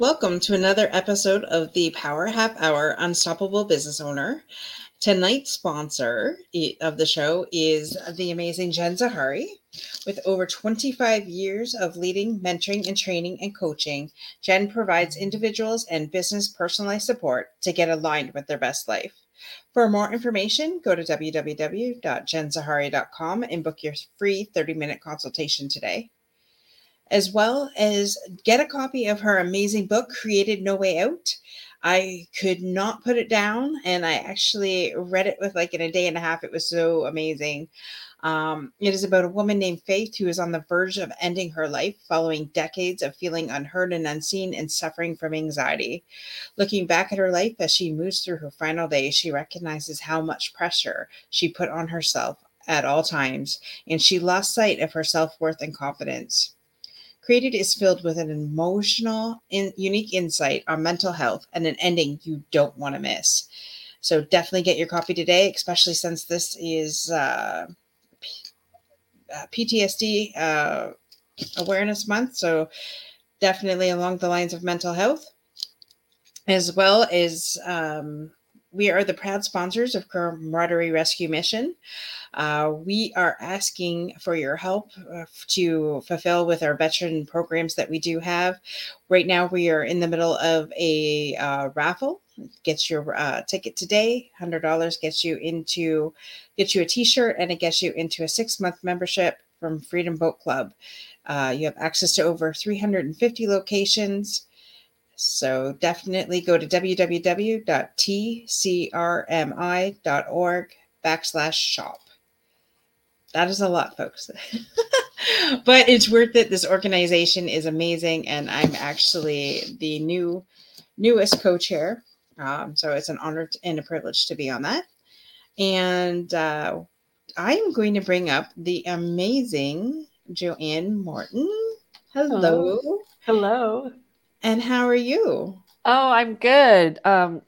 welcome to another episode of the Power Half Hour Unstoppable Business Owner. Tonight's sponsor of the show is the amazing Jen Zahari. With over 25 years of leading, mentoring, and training and coaching, Jen provides individuals and business personalized support to get aligned with their best life. For more information, go to www.jenzahari.com and book your free 30 minute consultation today as well as get a copy of her amazing book, Created No Way Out. I could not put it down, and I actually read it with like in a day and a half. It was so amazing. Um, it is about a woman named Faith who is on the verge of ending her life following decades of feeling unheard and unseen and suffering from anxiety. Looking back at her life as she moves through her final days, she recognizes how much pressure she put on herself at all times, and she lost sight of her self worth and confidence. Created is filled with an emotional, in, unique insight on mental health and an ending you don't want to miss. So definitely get your copy today, especially since this is uh, PTSD uh, Awareness Month. So definitely along the lines of mental health, as well as um, we are the proud sponsors of Camaraderie Rescue Mission. Uh, we are asking for your help uh, to fulfill with our veteran programs that we do have. Right now, we are in the middle of a uh, raffle. Gets your uh, ticket today. Hundred dollars gets you into gets you a T-shirt, and it gets you into a six month membership from Freedom Boat Club. Uh, you have access to over 350 locations. So definitely go to www.tcrmi.org backslash shop. That is a lot, folks. but it's worth it. This organization is amazing, and I'm actually the new newest co-chair. Um, so it's an honor and a privilege to be on that. And uh, I am going to bring up the amazing Joanne Morton. Hello. Hello. Hello. And how are you? Oh, I'm good. Um,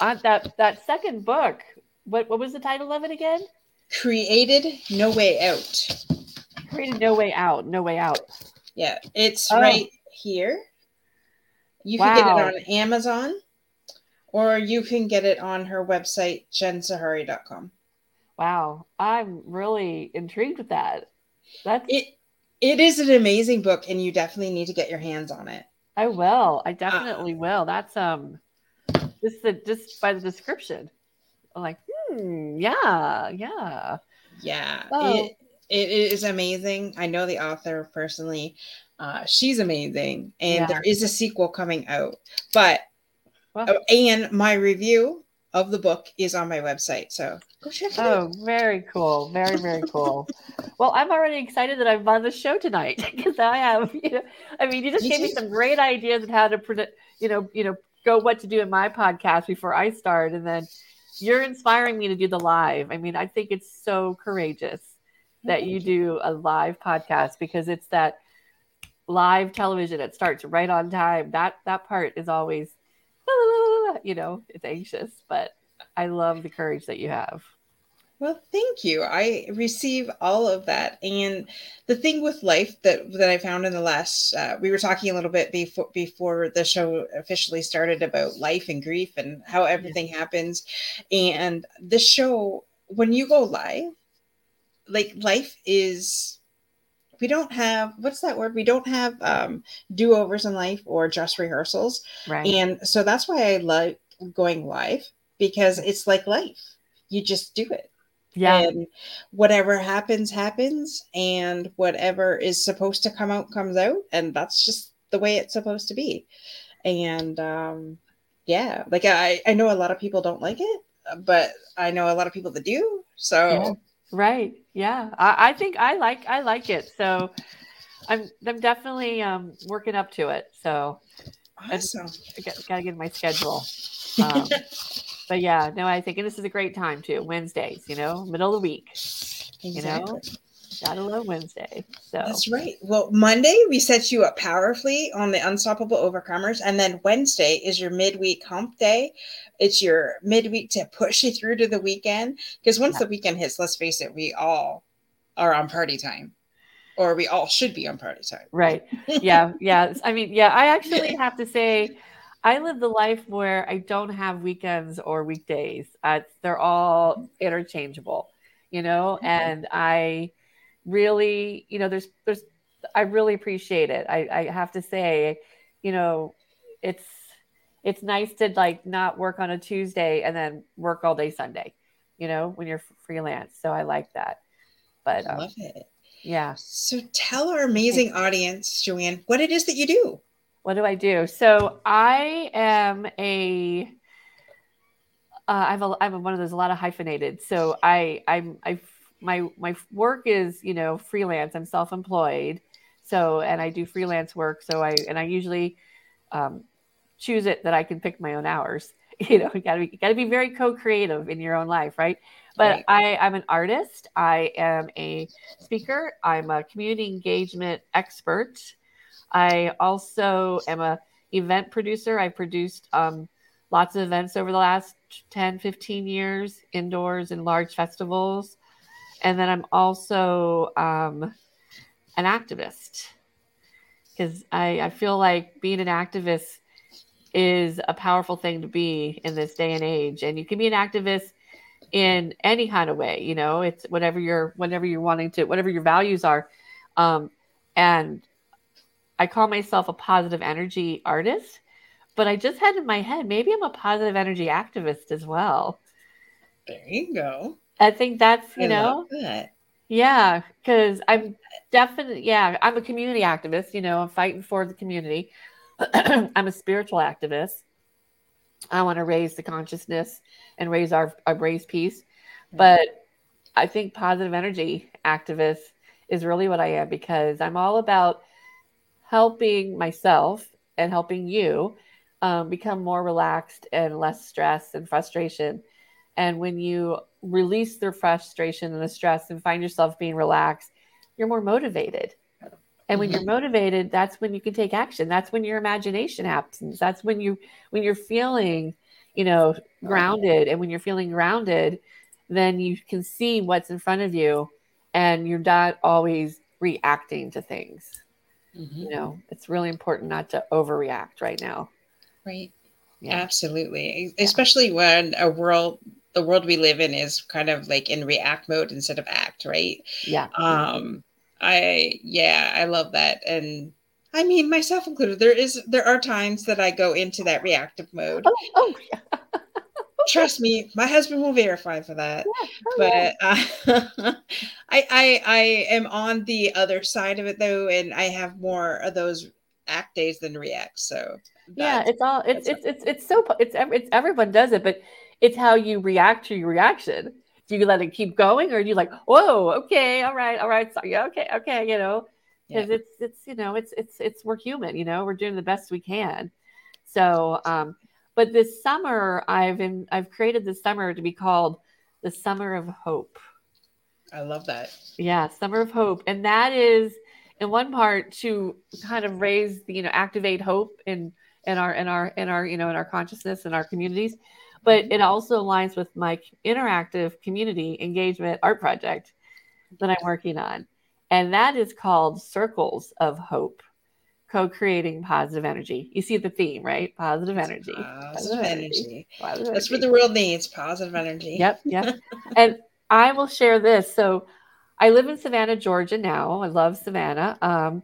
that that second book. What what was the title of it again? Created No Way Out. Created No Way Out. No Way Out. Yeah, it's oh. right here. You wow. can get it on Amazon or you can get it on her website, jenzahari.com. Wow. I'm really intrigued with that. That's it it is an amazing book and you definitely need to get your hands on it. I will. I uh, definitely uh, will. That's um just the just by the description. I'm like, hmm, yeah, yeah. Yeah. Oh. It it is amazing. I know the author personally. Uh, she's amazing. And yeah. there is a sequel coming out. But well, oh, and my review of the book is on my website. So go check it oh, out. Oh, very cool. Very, very cool. well, I'm already excited that I'm on the show tonight because I have, you know, I mean, you just me gave too. me some great ideas of how to, predict, you know, you know, go what to do in my podcast before I start. And then you're inspiring me to do the live. I mean, I think it's so courageous that you do a live podcast because it's that live television that starts right on time. That that part is always you know, it's anxious, but I love the courage that you have. Well, thank you. I receive all of that. And the thing with life that that I found in the last, uh, we were talking a little bit before before the show officially started about life and grief and how everything yeah. happens. And the show, when you go live, like life is we don't have what's that word? We don't have um do-overs in life or just rehearsals. Right. And so that's why i like going live because it's like life. You just do it. Yeah. And whatever happens happens and whatever is supposed to come out comes out and that's just the way it's supposed to be. And um yeah like i i know a lot of people don't like it but i know a lot of people that do so. Right yeah I, I think i like i like it so i'm i'm definitely um working up to it so awesome. I got, got to get my schedule um, but yeah, no, I think, and this is a great time too. Wednesdays, you know, middle of the week, exactly. you know, love Wednesday. So that's right. Well, Monday we set you up powerfully on the Unstoppable Overcomers, and then Wednesday is your midweek hump day. It's your midweek to push you through to the weekend because once yeah. the weekend hits, let's face it, we all are on party time. or we all should be on party time. Right. Yeah. Yeah. I mean, yeah, I actually have to say, I live the life where I don't have weekends or weekdays. Uh, they're all interchangeable, you know, mm-hmm. and I really, you know, there's, there's, I really appreciate it. I, I have to say, you know, it's, it's nice to like not work on a Tuesday and then work all day Sunday, you know, when you're freelance. So I like that. But um, love it. Yeah. So tell our amazing audience, Joanne, what it is that you do. What do I do? So I am a uh, I'm a I'm a, one of those a lot of hyphenated. So I I'm I my my work is you know freelance. I'm self employed. So and I do freelance work. So I and I usually um, choose it that I can pick my own hours. You know, you gotta be you gotta be very co-creative in your own life, right? But right. I, I'm an artist. I am a speaker. I'm a community engagement expert. I also am a event producer. I produced um, lots of events over the last 10, 15 years, indoors and large festivals. And then I'm also um, an activist. Because I, I feel like being an activist is a powerful thing to be in this day and age. And you can be an activist in any kind of way you know it's whatever you're whatever you're wanting to whatever your values are. Um and i call myself a positive energy artist but i just had in my head maybe i'm a positive energy activist as well. There you go i think that's you I know? yeah because i'm definitely yeah i'm a community activist you know i'm fighting for the community. I'm a spiritual activist. I want to raise the consciousness and raise our, our raise peace. But I think positive energy activist is really what I am because I'm all about helping myself and helping you um, become more relaxed and less stress and frustration. And when you release the frustration and the stress and find yourself being relaxed, you're more motivated. And when you're motivated, that's when you can take action. That's when your imagination happens. That's when you when you're feeling, you know, grounded. And when you're feeling grounded, then you can see what's in front of you and you're not always reacting to things. Mm-hmm. You know, it's really important not to overreact right now. Right. Yeah. Absolutely. Yeah. Especially when a world the world we live in is kind of like in react mode instead of act, right? Yeah. Um I yeah, I love that. And I mean myself included, there is there are times that I go into that reactive mode. Oh, oh yeah. Trust me, my husband will verify for that. Yeah. Oh, but uh, I, I I am on the other side of it though, and I have more of those act days than react. So yeah, it's all it's it's, it's it's so it's it's everyone does it, but it's how you react to your reaction. Do you let it keep going or do you like whoa okay all right all right sorry okay okay you know? Because yeah. it's it's you know it's it's it's we're human you know? We're doing the best we can. So um but this summer i've been i've created this summer to be called the summer of hope. I love that. Yeah summer of hope. And that is in one part to kind of raise the you know activate hope in in our in our in our you know in our consciousness and our communities but it also aligns with my interactive community engagement art project that I'm working on. And that is called Circles of Hope, co creating positive energy. You see the theme, right? Positive energy. Positive, positive energy. energy. Positive That's energy. what the world needs positive energy. Yep. Yep. and I will share this. So I live in Savannah, Georgia now. I love Savannah. Um,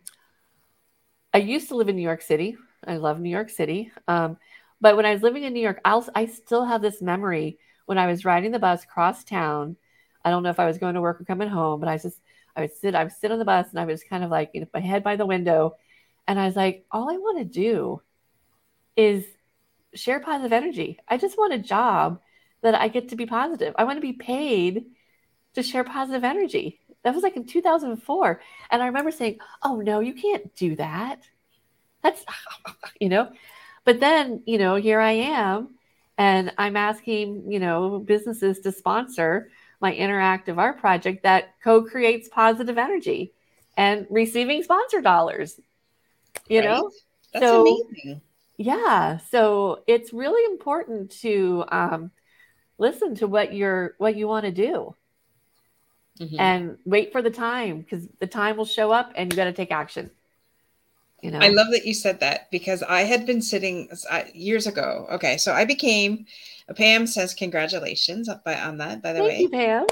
I used to live in New York City. I love New York City. Um, but when I was living in New York, I'll, I still have this memory when I was riding the bus across town. I don't know if I was going to work or coming home, but I just I would sit I would sit on the bus and I was kind of like you know, my head by the window, and I was like, all I want to do is share positive energy. I just want a job that I get to be positive. I want to be paid to share positive energy. That was like in 2004. And I remember saying, Oh, no, you can't do that. That's, you know, but then, you know, here I am and I'm asking, you know, businesses to sponsor my interactive art project that co-creates positive energy and receiving sponsor dollars. You right. know? That's so, amazing. Yeah. So it's really important to um, listen to what you're what you want to do. mm-hmm. and wait for the time because the time will show up and you got to take action. You know, I love that you said that because I had been sitting years ago. Okay, so I became. Pam says congratulations on that. By the Thank way, you, Pam.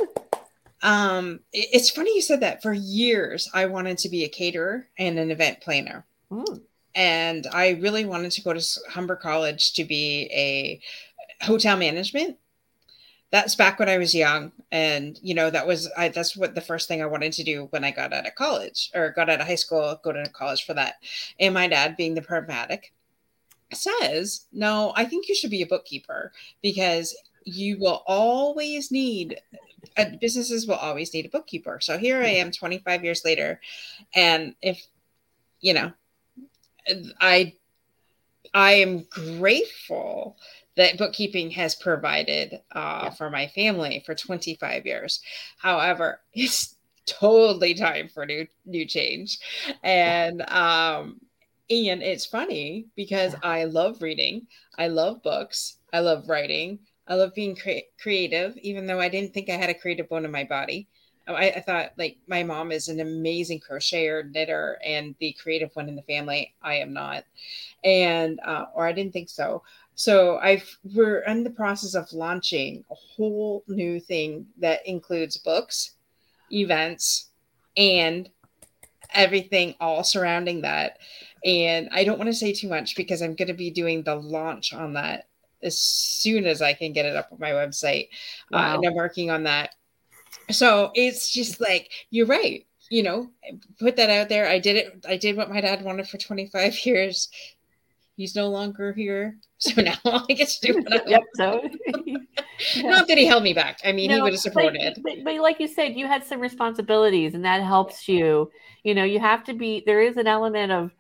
Um, it's funny you said that. For years, I wanted to be a caterer and an event planner. Mm. And I really wanted to go to Humber College to be a hotel management. That's back when I was young, and you know that was I. That's what the first thing I wanted to do when I got out of college or got out of high school, go to college for that. And my dad, being the pragmatic, says, "No, I think you should be a bookkeeper because you will always need uh, businesses will always need a bookkeeper. So here I am 25 years later. And if, you know, I, I am grateful that bookkeeping has provided uh, yeah. for my family for 25 years. However, it's totally time for new new change, and um, and it's funny because I love reading, I love books, I love writing, I love being cre- creative, even though I didn't think I had a creative bone in my body. I, I, thought like my mom is an amazing crocheter, knitter, and the creative one in the family. I am not, and uh, or I didn't think so. So I've we're in the process of launching a whole new thing that includes books, events, and everything all surrounding that. And I don't want to say too much because I'm going to be doing the launch on that as soon as I can get it up on my website. Wow. Uh, and I'm working on that. So it's just like, you're right. You know, put that out there. I did it. I did what my dad wanted for 25 years. He's no longer here. So now I get to do what I yep, so, yeah. Not that he held me back. I mean, no, he would have supported. But, but like you said, you had some responsibilities and that helps you. You know, you have to be, there is an element of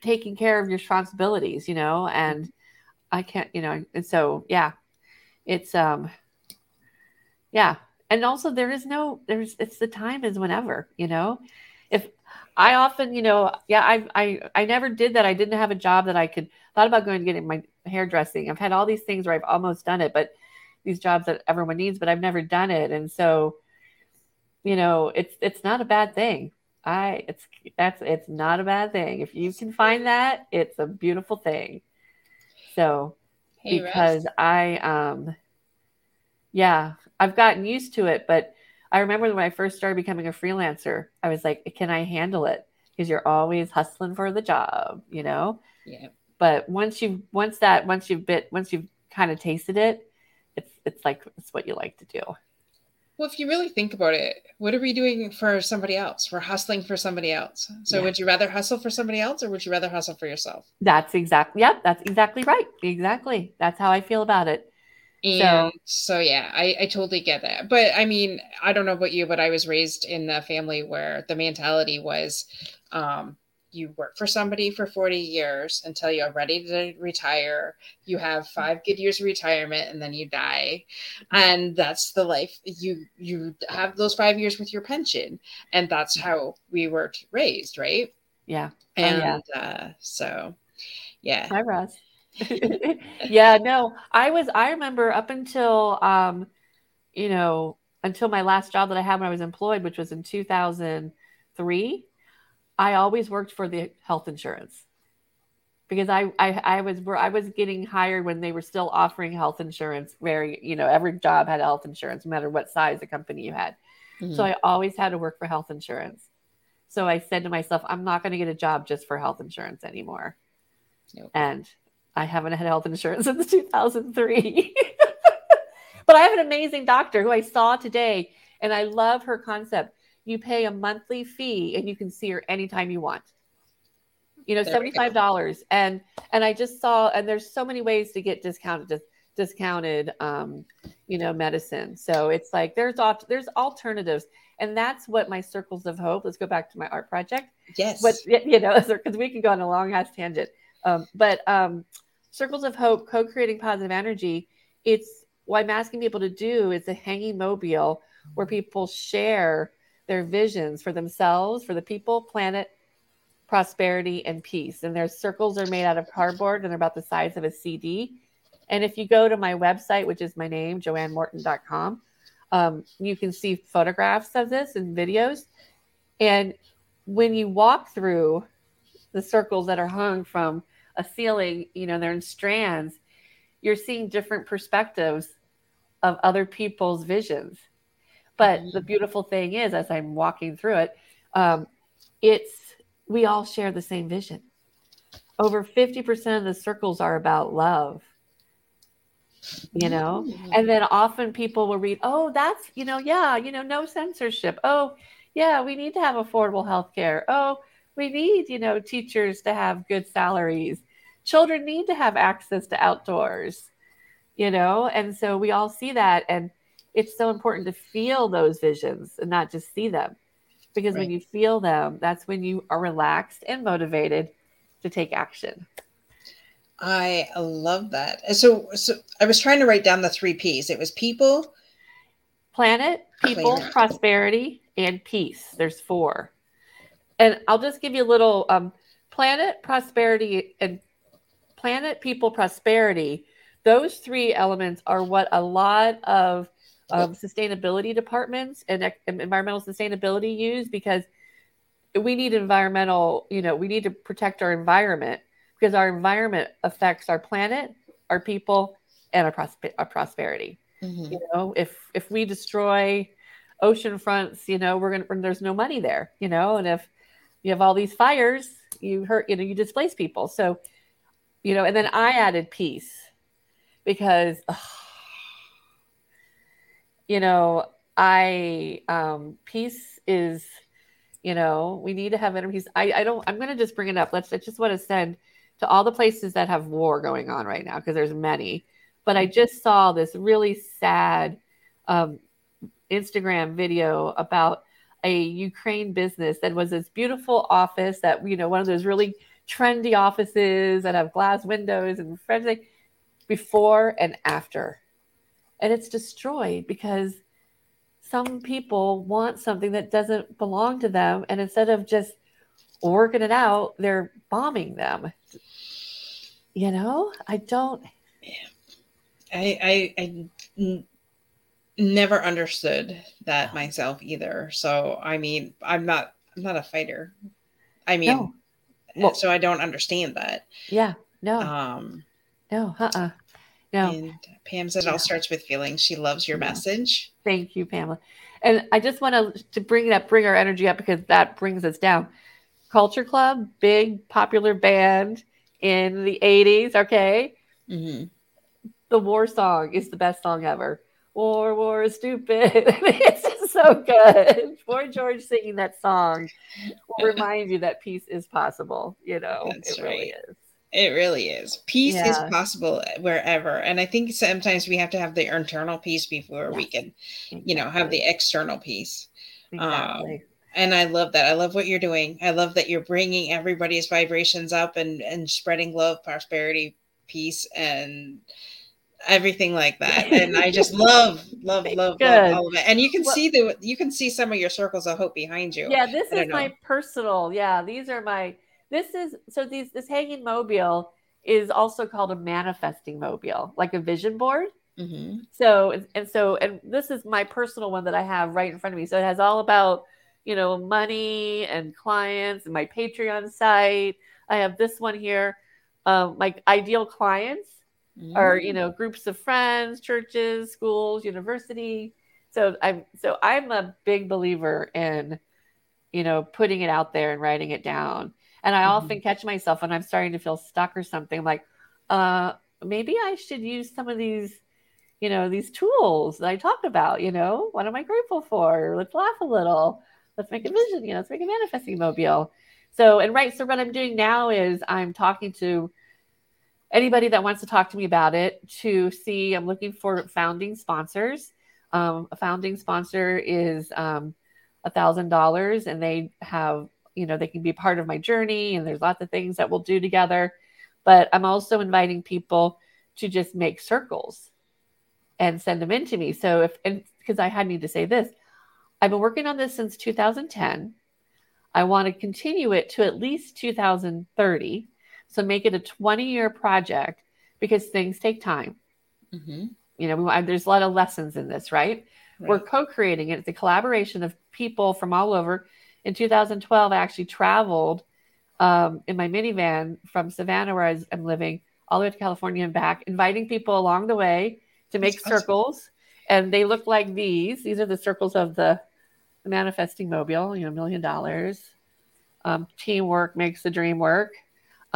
taking care of your responsibilities, you know, and I can't, you know, and so yeah, it's um, yeah, and also there is no, there's it's the time is whenever, you know, I often, you know, yeah, I I I never did that. I didn't have a job that I could thought about going to getting my hairdressing. I've had all these things where I've almost done it, but these jobs that everyone needs, but I've never done it, and so, you know, it's it's not a bad thing. I it's that's it's not a bad thing. If you can find that, it's a beautiful thing. So hey, because Russ. I um yeah, I've gotten used to it, but I remember when I first started becoming a freelancer, I was like, can I handle it? Because you're always hustling for the job, you know? Yeah. But once you once that once you've bit once you've kind of tasted it, it's it's like it's what you like to do. Well, if you really think about it, what are we doing for somebody else? We're hustling for somebody else. So yeah. would you rather hustle for somebody else or would you rather hustle for yourself? That's exactly, yep, that's exactly right. Exactly. That's how I feel about it. And so, so yeah, I, I totally get that. But I mean, I don't know about you, but I was raised in a family where the mentality was, um, you work for somebody for 40 years until you're ready to retire you have five good years of retirement and then you die and that's the life you you have those five years with your pension and that's how we were raised right yeah and oh, yeah. Uh, so yeah hi Ross. Yeah no i was i remember up until um you know until my last job that i had when i was employed which was in 2003 I always worked for the health insurance because I, I, I was where I was getting hired when they were still offering health insurance. Very, you know, every job had health insurance, no matter what size the company you had. Mm-hmm. So I always had to work for health insurance. So I said to myself, I'm not going to get a job just for health insurance anymore. Nope. And I haven't had health insurance since 2003. but I have an amazing doctor who I saw today, and I love her concept. You pay a monthly fee and you can see her anytime you want. You know $75 and and i just saw and there's so many ways to get discounted discounted um you know medicine. So it's like there's off there's alternatives and that's what my circles of hope let's go back to my art project. Yes. What you know because we can go on a long ass tangent. Um, but um circles of hope co-creating positive energy it's what i'm asking people to do is a hanging mobile where people share their visions for themselves, for the people, planet, prosperity, and peace. And their circles are made out of cardboard and they're about the size of a CD. And if you go to my website, which is my name, joannemorton.com, Um, you can see photographs of this and videos. And when you walk through the circles that are hung from a ceiling, you know, they're in strands, you're seeing different perspectives of other people's visions. But the mm-hmm. beautiful thing is, as I'm walking through it, um, it's we all share the same vision. Over 50% of the circles are about love you know mm-hmm. and then often people will read oh that's you know yeah you know no censorship oh yeah we need to have affordable health care oh we need you know teachers to have good salaries children need to have access to outdoors you know and so we all see that and it's so important to feel those visions and not just see them because right. when you feel them that's when you are relaxed and motivated to take action I love that. So, so I was trying to write down the three P's. It was people, planet, people, planet. prosperity, and peace. There's four. And I'll just give you a little um, planet, prosperity, and planet, people, prosperity. Those three elements are what a lot of um, sustainability departments and environmental sustainability use because we need environmental, you know, we need to protect our environment because our environment affects our planet, our people, and our, prosper- our prosperity. Mm-hmm. You know, if if we destroy ocean fronts, you know, we're gonna there's no money there. You know, and if you have all these fires, you hurt, you know, you displace people. So, you know, and then I added peace because, ugh, you know, I um, peace is, you know, we need to have inner peace. I I don't. I'm going to just bring it up. Let's. I just want to send to all the places that have war going on right now because there's many. But I just saw this really sad um, Instagram video about a Ukraine business that was this beautiful office that you know one of those really trendy offices that have glass windows and friendly before and after, and it's destroyed because some people want something that doesn't belong to them, and instead of just working it out, they're bombing them. You know, I don't. Yeah. I I, I n- never understood that myself either. So I mean, I'm not I'm not a fighter. I mean, no. Well, so I don't understand that. Yeah. No. Um. No. Uh. Uh-uh. No. And Pam says it all starts with feelings. She loves your yeah. message. Thank you, Pamela. And I just want to to bring it up, bring our energy up because that brings us down. Culture Club, big popular band in the 80s. Okay. Mm-hmm. The war song is the best song ever. War, war is stupid. it's just so good. Boy George singing that song will remind you that peace is possible. You know, That's it right. really is. It really is. Peace yeah. is possible wherever. And I think sometimes we have to have the internal peace before yes. we can, you know, have the external peace. Exactly. Um, and I love that. I love what you're doing. I love that you're bringing everybody's vibrations up and and spreading love, prosperity, peace, and everything like that. And I just love, love, love, love all of it. And you can well, see the you can see some of your circles of hope behind you. Yeah, this is my personal. Yeah, these are my. This is so these this hanging mobile is also called a manifesting mobile, like a vision board. Mm-hmm. So and, and so and this is my personal one that I have right in front of me. So it has all about you know, money and clients and my Patreon site. I have this one here. Um, my ideal clients mm-hmm. are, you know, groups of friends, churches, schools, university. So I'm so I'm a big believer in, you know, putting it out there and writing it down. And I mm-hmm. often catch myself when I'm starting to feel stuck or something like, uh, maybe I should use some of these you know these tools that i talk about you know what am i grateful for let's laugh a little let's make a vision, you know, let's make a manifesting mobile. So, and right, so what I'm doing now is I'm talking to anybody that wants to talk to me about it to see, I'm looking for founding sponsors. Um, a founding sponsor is um, a thousand dollars and they have, you know, they can be part of my journey and there's lots of things that we'll do together. But I'm also inviting people to just make circles and send them in to me. So if, and because I had need to say this, I've been working on this since 2010. I want to continue it to at least 2030. So make it a 20 year project because things take time. Mm-hmm. You know, we, there's a lot of lessons in this, right? right. we're co-creating it. It's a collaboration of people from all over. In 2012, I actually traveled um, in my minivan from Savannah, where I am living, all the way to California and back, inviting people along the way to make That's circles. Awesome. And they look like these. These are the circles of the, the manifesting mobile, you know, million dollars. Um, teamwork makes the dream work.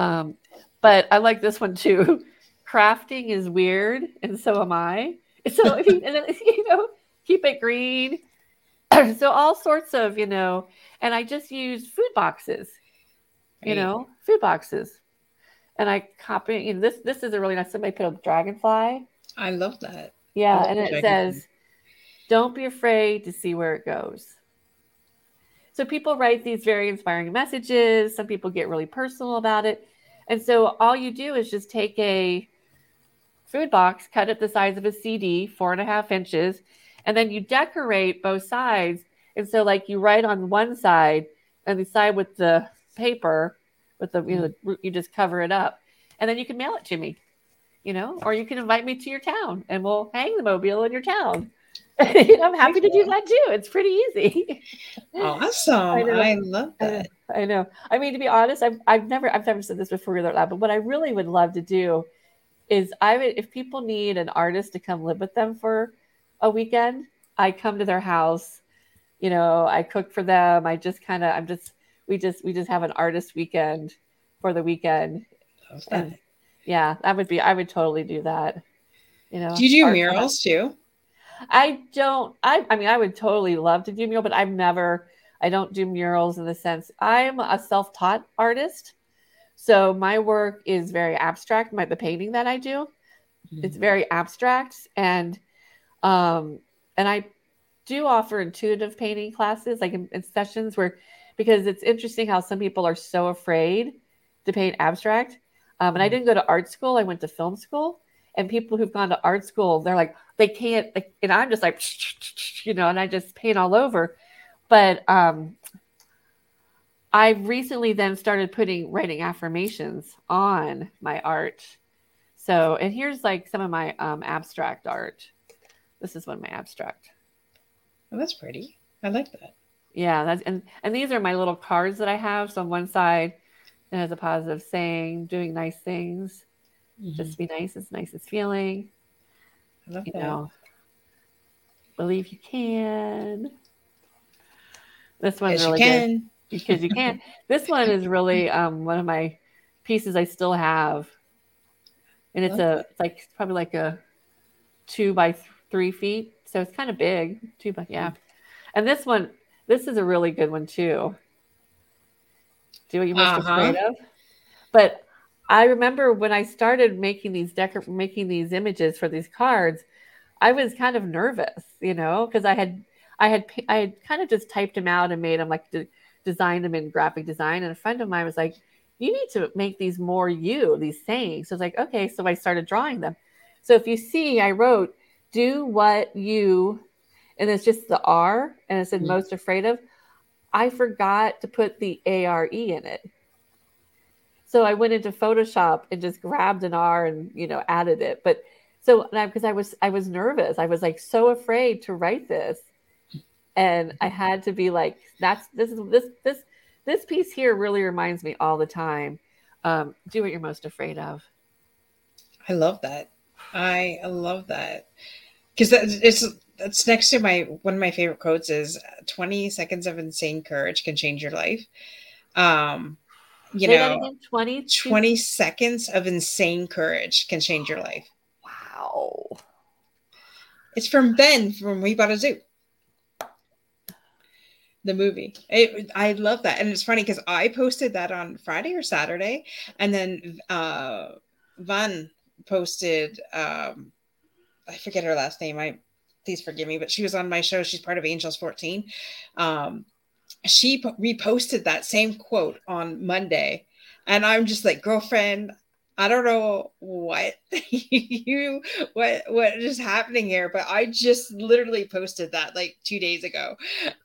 Um, but I like this one too. Crafting is weird, and so am I. So if you, and then, you know, keep it green. so all sorts of, you know, and I just use food boxes, you know, food boxes. And I copy, you know, this this is a really nice somebody put a dragonfly. I love that. Yeah, love and it says, Don't be afraid to see where it goes. So people write these very inspiring messages. Some people get really personal about it. And so all you do is just take a food box, cut it the size of a CD, four and a half inches, and then you decorate both sides. And so, like, you write on one side, and the side with the paper, with the you know, mm-hmm. you just cover it up, and then you can mail it to me, you know, or you can invite me to your town, and we'll hang the mobile in your town. I'm happy to do that too. It's pretty easy. Awesome. I, I love that. I know. I mean, to be honest, I've, I've never I've never said this before out loud, but what I really would love to do is I would if people need an artist to come live with them for a weekend, I come to their house. You know, I cook for them. I just kind of I'm just we just we just have an artist weekend for the weekend. And yeah, that would be I would totally do that. You know. Do you do murals too? I don't. I. I mean, I would totally love to do mural, but I've never. I don't do murals in the sense I'm a self-taught artist, so my work is very abstract. My the painting that I do, mm-hmm. it's very abstract, and um, and I do offer intuitive painting classes, like in, in sessions where, because it's interesting how some people are so afraid to paint abstract. Um, and I mm-hmm. didn't go to art school; I went to film school and people who've gone to art school they're like they can't and i'm just like you know and i just paint all over. But um i recently then started putting writing affirmations on my art. So and here's like some of my um, abstract art. This is one of my abstract. Oh that's pretty. I like that. Yeah that's and and these are my little cards that i have. So on one side it has a positive saying doing nice things Mm-hmm. Just be nice. It's nicest feeling. I love you that. know, believe you can. This one's yes, really good because you can. this one is really um, one of my pieces I still have, and it's a it's like probably like a two by th- three feet, so it's kind of big. Two by yeah, and this one this is a really good one too. Do what you most uh-huh. afraid of, but I remember when I started making these decor making these images for these cards, I was kind of nervous, you know, because I had I had I had kind of just typed them out and made them like de- designed them in graphic design. And a friend of mine was like, "You need to make these more you these sayings." So I was like, "Okay." So I started drawing them. So if you see, I wrote, "Do what you," and it's just the R, and it said mm-hmm. "most afraid of." I forgot to put the A R E in it. So I went into Photoshop and just grabbed an R and you know added it. But so because I was I was nervous, I was like so afraid to write this, and I had to be like, that's this is this this this piece here really reminds me all the time. Um, do what you're most afraid of. I love that. I love that because that, it's that's next to my one of my favorite quotes is 20 seconds of insane courage can change your life um you Say know 20, 20 seconds of insane courage can change your life. Wow. It's from ben from we bought a zoo. The movie. It, i love that. And it's funny because i posted that on friday or saturday and then uh van posted um i forget her last name. I please forgive me but she was on my show. She's part of angels 14 um she reposted that same quote on Monday. And I'm just like, girlfriend, I don't know what you what what is happening here, but I just literally posted that like two days ago,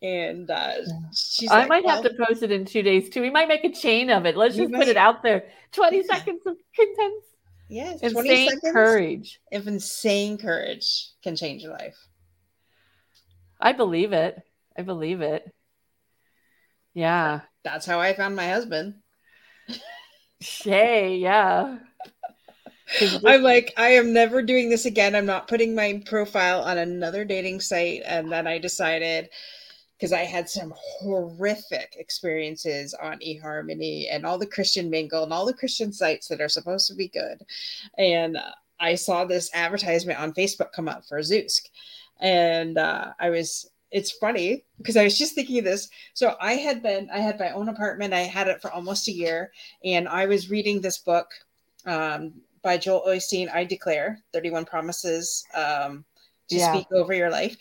and uh, she's. I like, might well, have to post it in two days too. We might make a chain of it. Let's just might, put it out there. Twenty yeah. seconds of intense. Yes, insane courage. If insane courage can change your life. I believe it. I believe it. Yeah. That's how I found my husband. Shay, yeah. I'm like, I am never doing this again. I'm not putting my profile on another dating site. And then I decided because I had some horrific experiences on eHarmony and all the Christian Mingle and all the Christian sites that are supposed to be good. And I saw this advertisement on Facebook come up for Zoosk. And uh, I was, it's funny because I was just thinking of this. So I had been, I had my own apartment. I had it for almost a year. And I was reading this book um, by Joel Osteen, I Declare 31 Promises um, to yeah. Speak Over Your Life.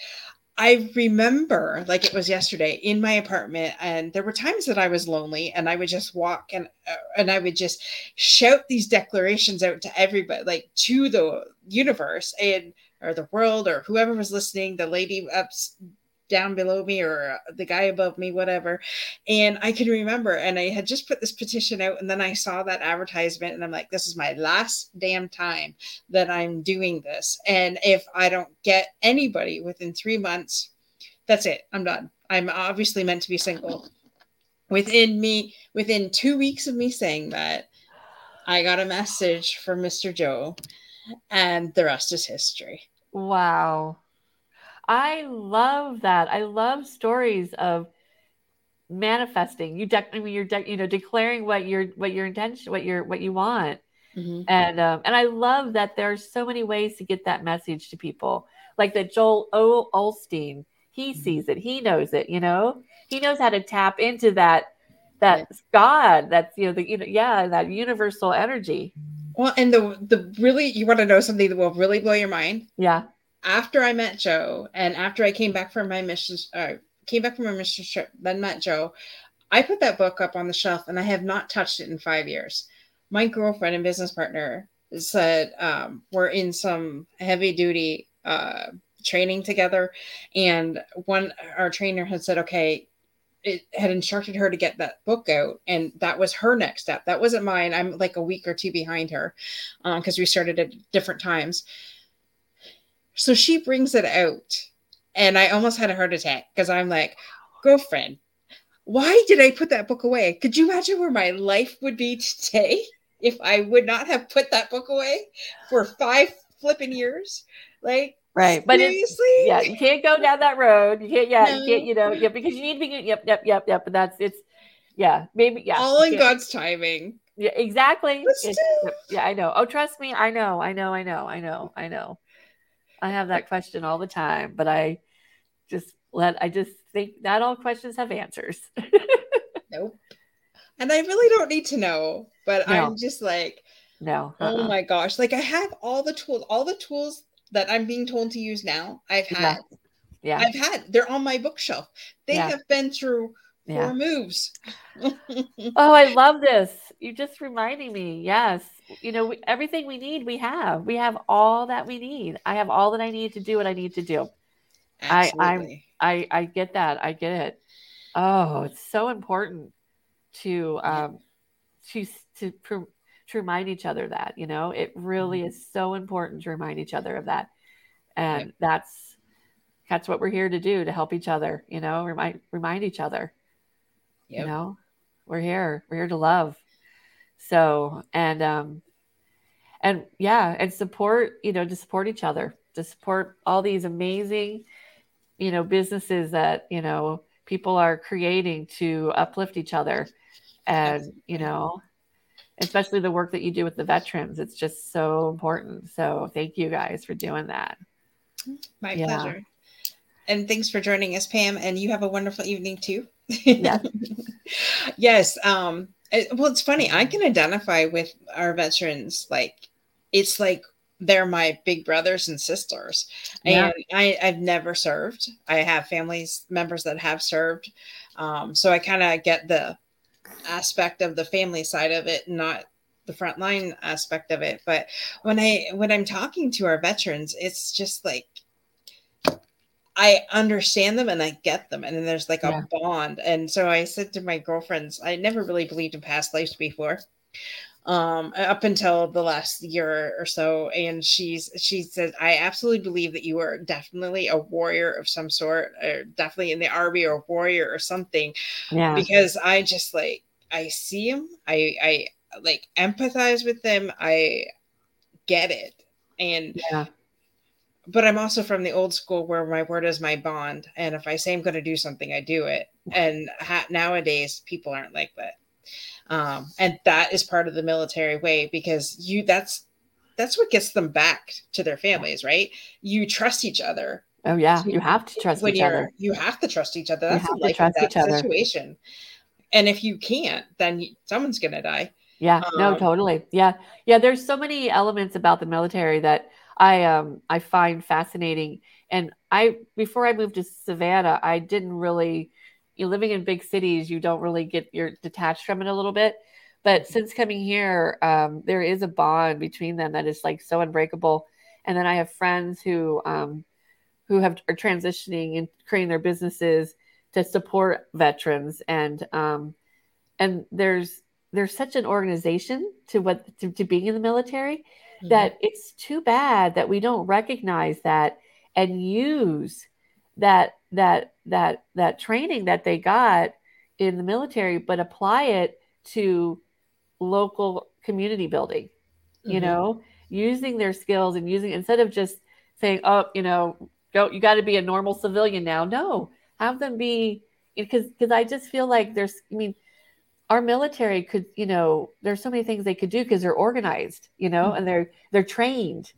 I remember like it was yesterday in my apartment, and there were times that I was lonely, and I would just walk and uh, and I would just shout these declarations out to everybody, like to the universe and or the world or whoever was listening. The lady up down below me or uh, the guy above me, whatever. And I can remember, and I had just put this petition out, and then I saw that advertisement, and I'm like, this is my last damn time that I'm doing this. And if I don't get anybody within three months, that's it. I'm done. I'm obviously meant to be single. Within me, within two weeks of me saying that, I got a message from Mr. Joe, and the rest is history. Wow. I love that. I love stories of manifesting. You, de- I mean, you're, de- you know, declaring what your what your intention, what your what you want, mm-hmm. and um, and I love that there's so many ways to get that message to people. Like that Joel o- Osteen, he mm-hmm. sees it, he knows it. You know, he knows how to tap into that that God. That's you know the you know yeah that universal energy. Well, and the the really you want to know something that will really blow your mind? Yeah after I met Joe and after I came back from my mission, uh, came back from my mission trip, then met Joe, I put that book up on the shelf and I have not touched it in five years. My girlfriend and business partner said um, we're in some heavy duty uh, training together, and one our trainer had said, "Okay, it had instructed her to get that book out. And that was her next step. That wasn't mine. I'm like a week or two behind her because um, we started at different times so she brings it out, and I almost had a heart attack because I'm like, girlfriend, why did I put that book away? Could you imagine where my life would be today if I would not have put that book away for five flipping years? Like, right but seriously? yeah you can't go down that road you can't yeah no. you can't you know yeah because you need to be yep yep yep yep and that's it's yeah maybe yeah all in god's timing yeah exactly yeah i know oh trust me i know i know i know i know i know I have that question all the time, but I just let I just think not all questions have answers. nope. And I really don't need to know, but no. I'm just like, no. Uh-uh. Oh my gosh. Like I have all the tools, all the tools that I'm being told to use now, I've had. Yeah. yeah. I've had. They're on my bookshelf. They yeah. have been through four yeah. moves. oh, I love this. You're just reminding me. Yes you know, we, everything we need, we have. We have all that we need. I have all that I need to do what I need to do. Absolutely. I, I, I, I get that. I get it. Oh, it's so important to, um, to, to, to remind each other that, you know, it really mm-hmm. is so important to remind each other of that. And yep. that's, that's what we're here to do to help each other, you know, remind, remind each other, yep. you know, we're here, we're here to love so, and, um, and yeah, and support, you know, to support each other, to support all these amazing, you know, businesses that, you know, people are creating to uplift each other. And, you know, especially the work that you do with the veterans, it's just so important. So thank you guys for doing that. My yeah. pleasure. And thanks for joining us, Pam. And you have a wonderful evening too. Yeah. yes. Um, well, it's funny. I can identify with our veterans. Like, it's like they're my big brothers and sisters. Yeah. And I, I've never served. I have families members that have served. Um, so I kind of get the aspect of the family side of it, not the frontline aspect of it. But when I when I'm talking to our veterans, it's just like I understand them and I get them. And then there's like a yeah. bond. And so I said to my girlfriends, I never really believed in past lives before. um up until the last year or so and she's she says i absolutely believe that you are definitely a warrior of some sort or definitely in the army or warrior or something Yeah. because i just like i see them, i i like empathize with them i get it and Yeah. But i'm also from the old school where my word is my bond and if i say i'm going to do something i do it and ha- nowadays people aren't like that um, and that is part of the military way because you that's that's what gets them back to their families right you trust each other Oh yeah. You have to trust when each other. you have to trust each other You that's have the to trust each other. situation and if you can't then someone's gonna die Yeah, no, Um, totally. Yeah. Yeah, there's so many elements about the military that I um I find fascinating. And I before I moved to Savannah, I didn't really you living in big cities, you don't really get you're detached from it a little bit. But since coming here, um, there is a bond between them that is like so unbreakable. And then I have friends who um who have are transitioning and creating their businesses to support veterans and um and there's there's such an organization to what to, to being in the military that it's too bad that we don't recognize that and use that that that that training that they got in the military but apply it to local community building you Mhm. know using their skills and using instead of just saying oh you know go you got to be a normal civilian now no have them be because because i just feel like there's i mean our military could you know there's so many things they could do because they're organized you know and they're they're trained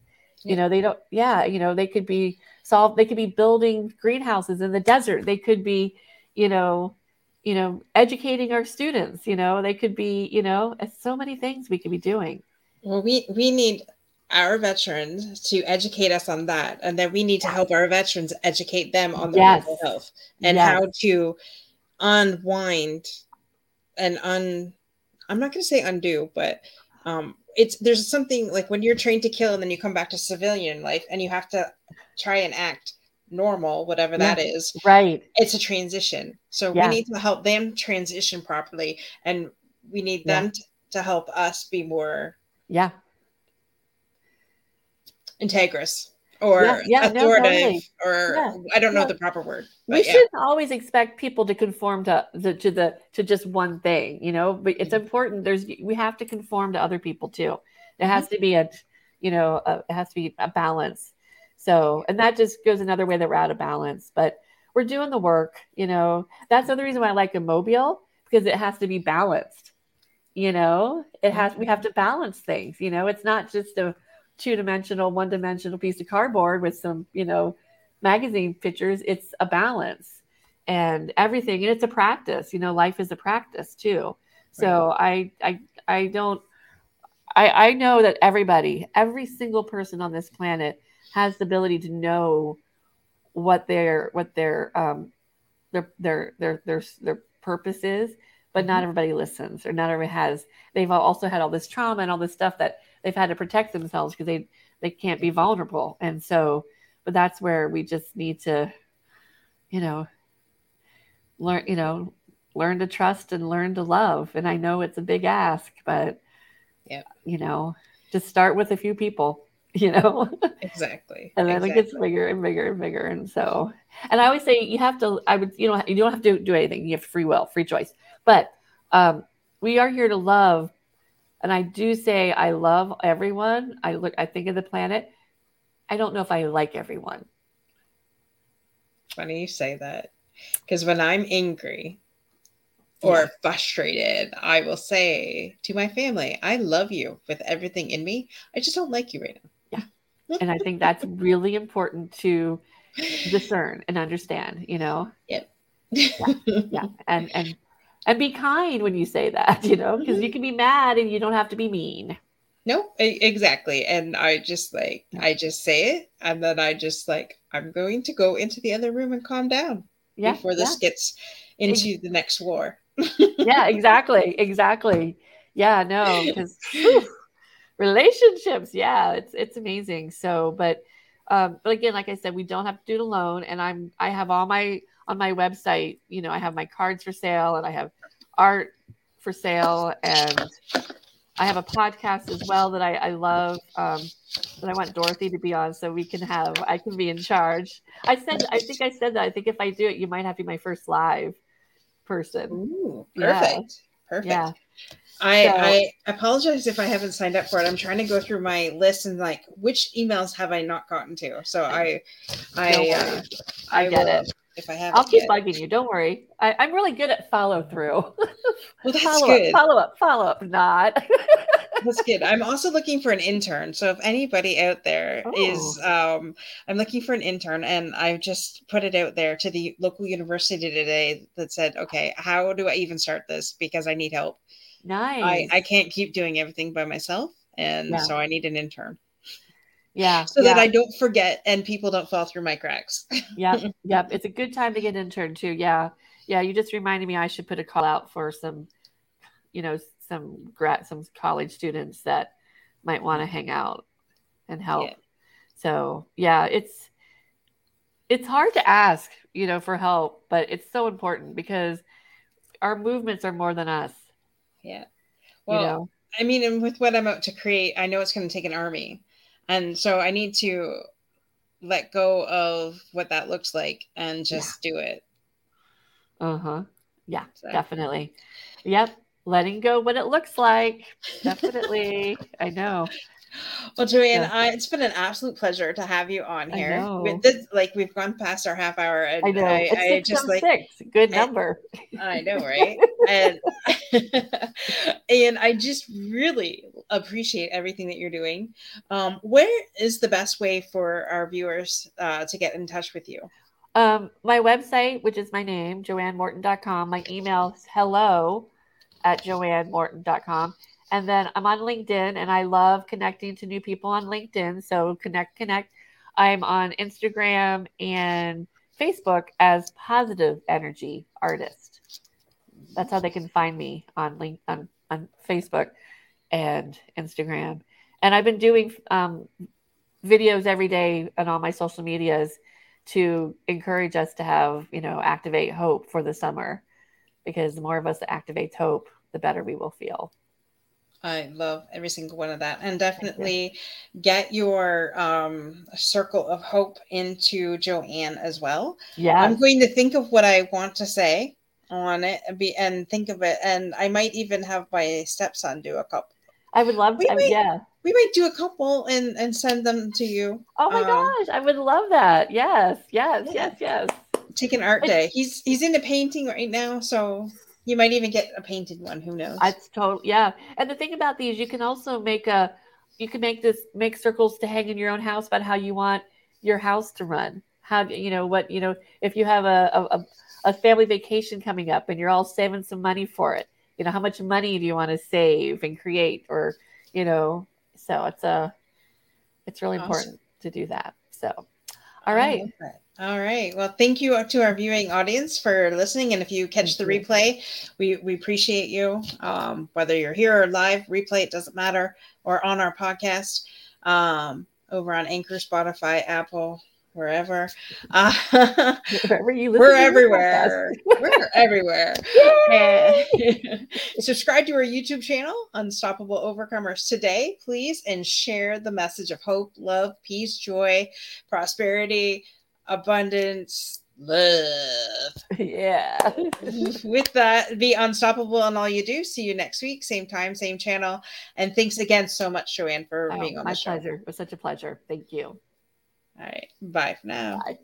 you know they don't yeah you know they could be solved, they could be building greenhouses in the desert they could be you know you know educating our students you know they could be you know so many things we could be doing Well, we we need our veterans to educate us on that, and then we need to help our veterans educate them on their Yes. mental health and Yes. how to unwind and un. I'm not going to say undo, but um, it's there's something like when you're trained to kill and then you come back to civilian life and you have to try and act normal, whatever that is. right It's a transition, so Yeah. we need to help them transition properly, and we need Yeah. them t- to help us be more yeah integrous or Yeah, yeah, no, authoritative totally. or Yeah, I don't know the proper word. we shouldn't always expect people to conform to the to the to just one thing you know but it's Mhm. important there's we have to conform to other people too there Mm-hmm. has to be a you know a, it has to be a balance so and that just goes another way that we're out of balance but we're doing the work you know that's another reason why i like a mobile because it has to be balanced you know it has we have to balance things you know it's not just a two-dimensional one-dimensional piece of cardboard with some you know magazine pictures it's a balance and everything and it's a practice you know life is a practice too so i i i don't i i know that everybody every single person on this planet has the ability to know what their what their um their their their their, their purpose is but not Mhm. everybody listens or not everybody has they've also had all this trauma and all this stuff that they've had to protect themselves because they they can't be vulnerable. And so but that's where we just need to you know learn you know learn to trust and learn to love. And i know it's a big ask but Yeah. you know just start with a few people you know? Exactly. and then it gets bigger and bigger and bigger. And so and i always say you have to i would you know you don't have to do anything. You have free will free choice. But um we are here to love and i do say i love everyone i look i think of the planet i don't know if i like everyone funny you say that because when I'm angry or Yeah. frustrated, I will say to my family, "I love you with everything in me. I just don't like you right now." Yeah, and i think that's really important to discern and understand you know now." yeah and and and be kind when you say that you know because you can be mad and you don't have to be mean No, exactly. And I just like I just say it, and then I just like I'm going to go into the other room and calm down yeah before this gets into the next war. yeah exactly exactly yeah no because relationships yeah it's it's amazing so but um but again like i said we don't have to do it alone and i'm i have all my on my website you know i have my cards for sale and i have art for sale and I have a podcast as well that I, I love um, that I want Dorothy to be on so we can have I can be in charge. I said I think I said that. I think if I do it, you might have to be my first live person. Ooh, perfect. Yeah. Perfect. Yeah. I, so, I apologize if I haven't signed up for it. I'm trying to go through my list and like which emails have I not gotten to. So I I uh, I, I get will, it. If I have, I'll keep yet. bugging you. Don't worry. I, am really good at follow through. Well, that's follow good. Up, follow up, follow up, not. that's good. I'm also looking for an intern. So if anybody out there oh. is, um, I'm looking for an intern, and I've just put it out there to the local university today that said, okay, how do I even start this? Because I need help. Nice. I, I can't keep doing everything by myself. And yeah. so I need an intern. Yeah. So yeah. that I don't forget and people don't fall through my cracks. yep. Yep. It's a good time to get an intern too. Yeah. Yeah. You just reminded me I should put a call out for some, you know, some grad, some college students that might want to mm-hmm. hang out and help. Yeah. So yeah, it's, it's hard to ask, you know, for help, but it's so important because our movements are more than us. Yeah. Well, you know? I mean, and with what I'm out to create, I know it's going to take an army. And so I need to let go of what that looks like and just yeah. do it. Uh huh. Yeah, so. definitely. Yep. Letting go what it looks like. Definitely. I know. Well, Joanne, yeah. I, it's been an absolute pleasure to have you on here. This, like we've gone past our half hour, and I know. I, I just like six. good number. I, I know, right? and and I just really appreciate everything that you're doing. Um, where is the best way for our viewers uh, to get in touch with you? Um, my website, which is my name, joannemorton.com. My email is hello at joannemorton.com. And then I'm on LinkedIn and I love connecting to new people on LinkedIn. So connect, connect. I'm on Instagram and Facebook as Positive Energy Artist. That's how they can find me on link on, on Facebook and Instagram. And I've been doing um, videos every day on all my social medias to encourage us to have, you know, activate hope for the summer because the more of us that activates hope, the better we will feel. I love every single one of that. And definitely get your um, circle of hope into Joanne as well. Yeah. I'm going to think of what I want to say on it and be and think of it. And I might even have my stepson do a couple. I would love to. Might, yeah. We might do a couple and, and send them to you. Oh my um, gosh. I would love that. Yes. Yes. Yeah. Yes. Yes. Take an art day. He's he's into painting right now. So you might even get a painted one. Who knows? That's totally yeah. And the thing about these, you can also make a, you can make this make circles to hang in your own house about how you want your house to run. How you know what you know if you have a a, a family vacation coming up and you're all saving some money for it. You know how much money do you want to save and create, or you know, so it's a, it's really awesome. important to do that. So, all right. All right. Well, thank you to our viewing audience for listening. And if you catch the replay, we, we appreciate you. Um, whether you're here or live, replay, it doesn't matter, or on our podcast um, over on Anchor, Spotify, Apple, wherever. Uh, wherever you We're everywhere. we're everywhere. subscribe to our YouTube channel, Unstoppable Overcomers, today, please, and share the message of hope, love, peace, joy, prosperity abundance, love. Yeah. With that, be unstoppable in all you do. See you next week, same time, same channel. And thanks again so much, Joanne, for oh, being on my the show. My pleasure. It was such a pleasure. Thank you. All right. Bye for now. Bye.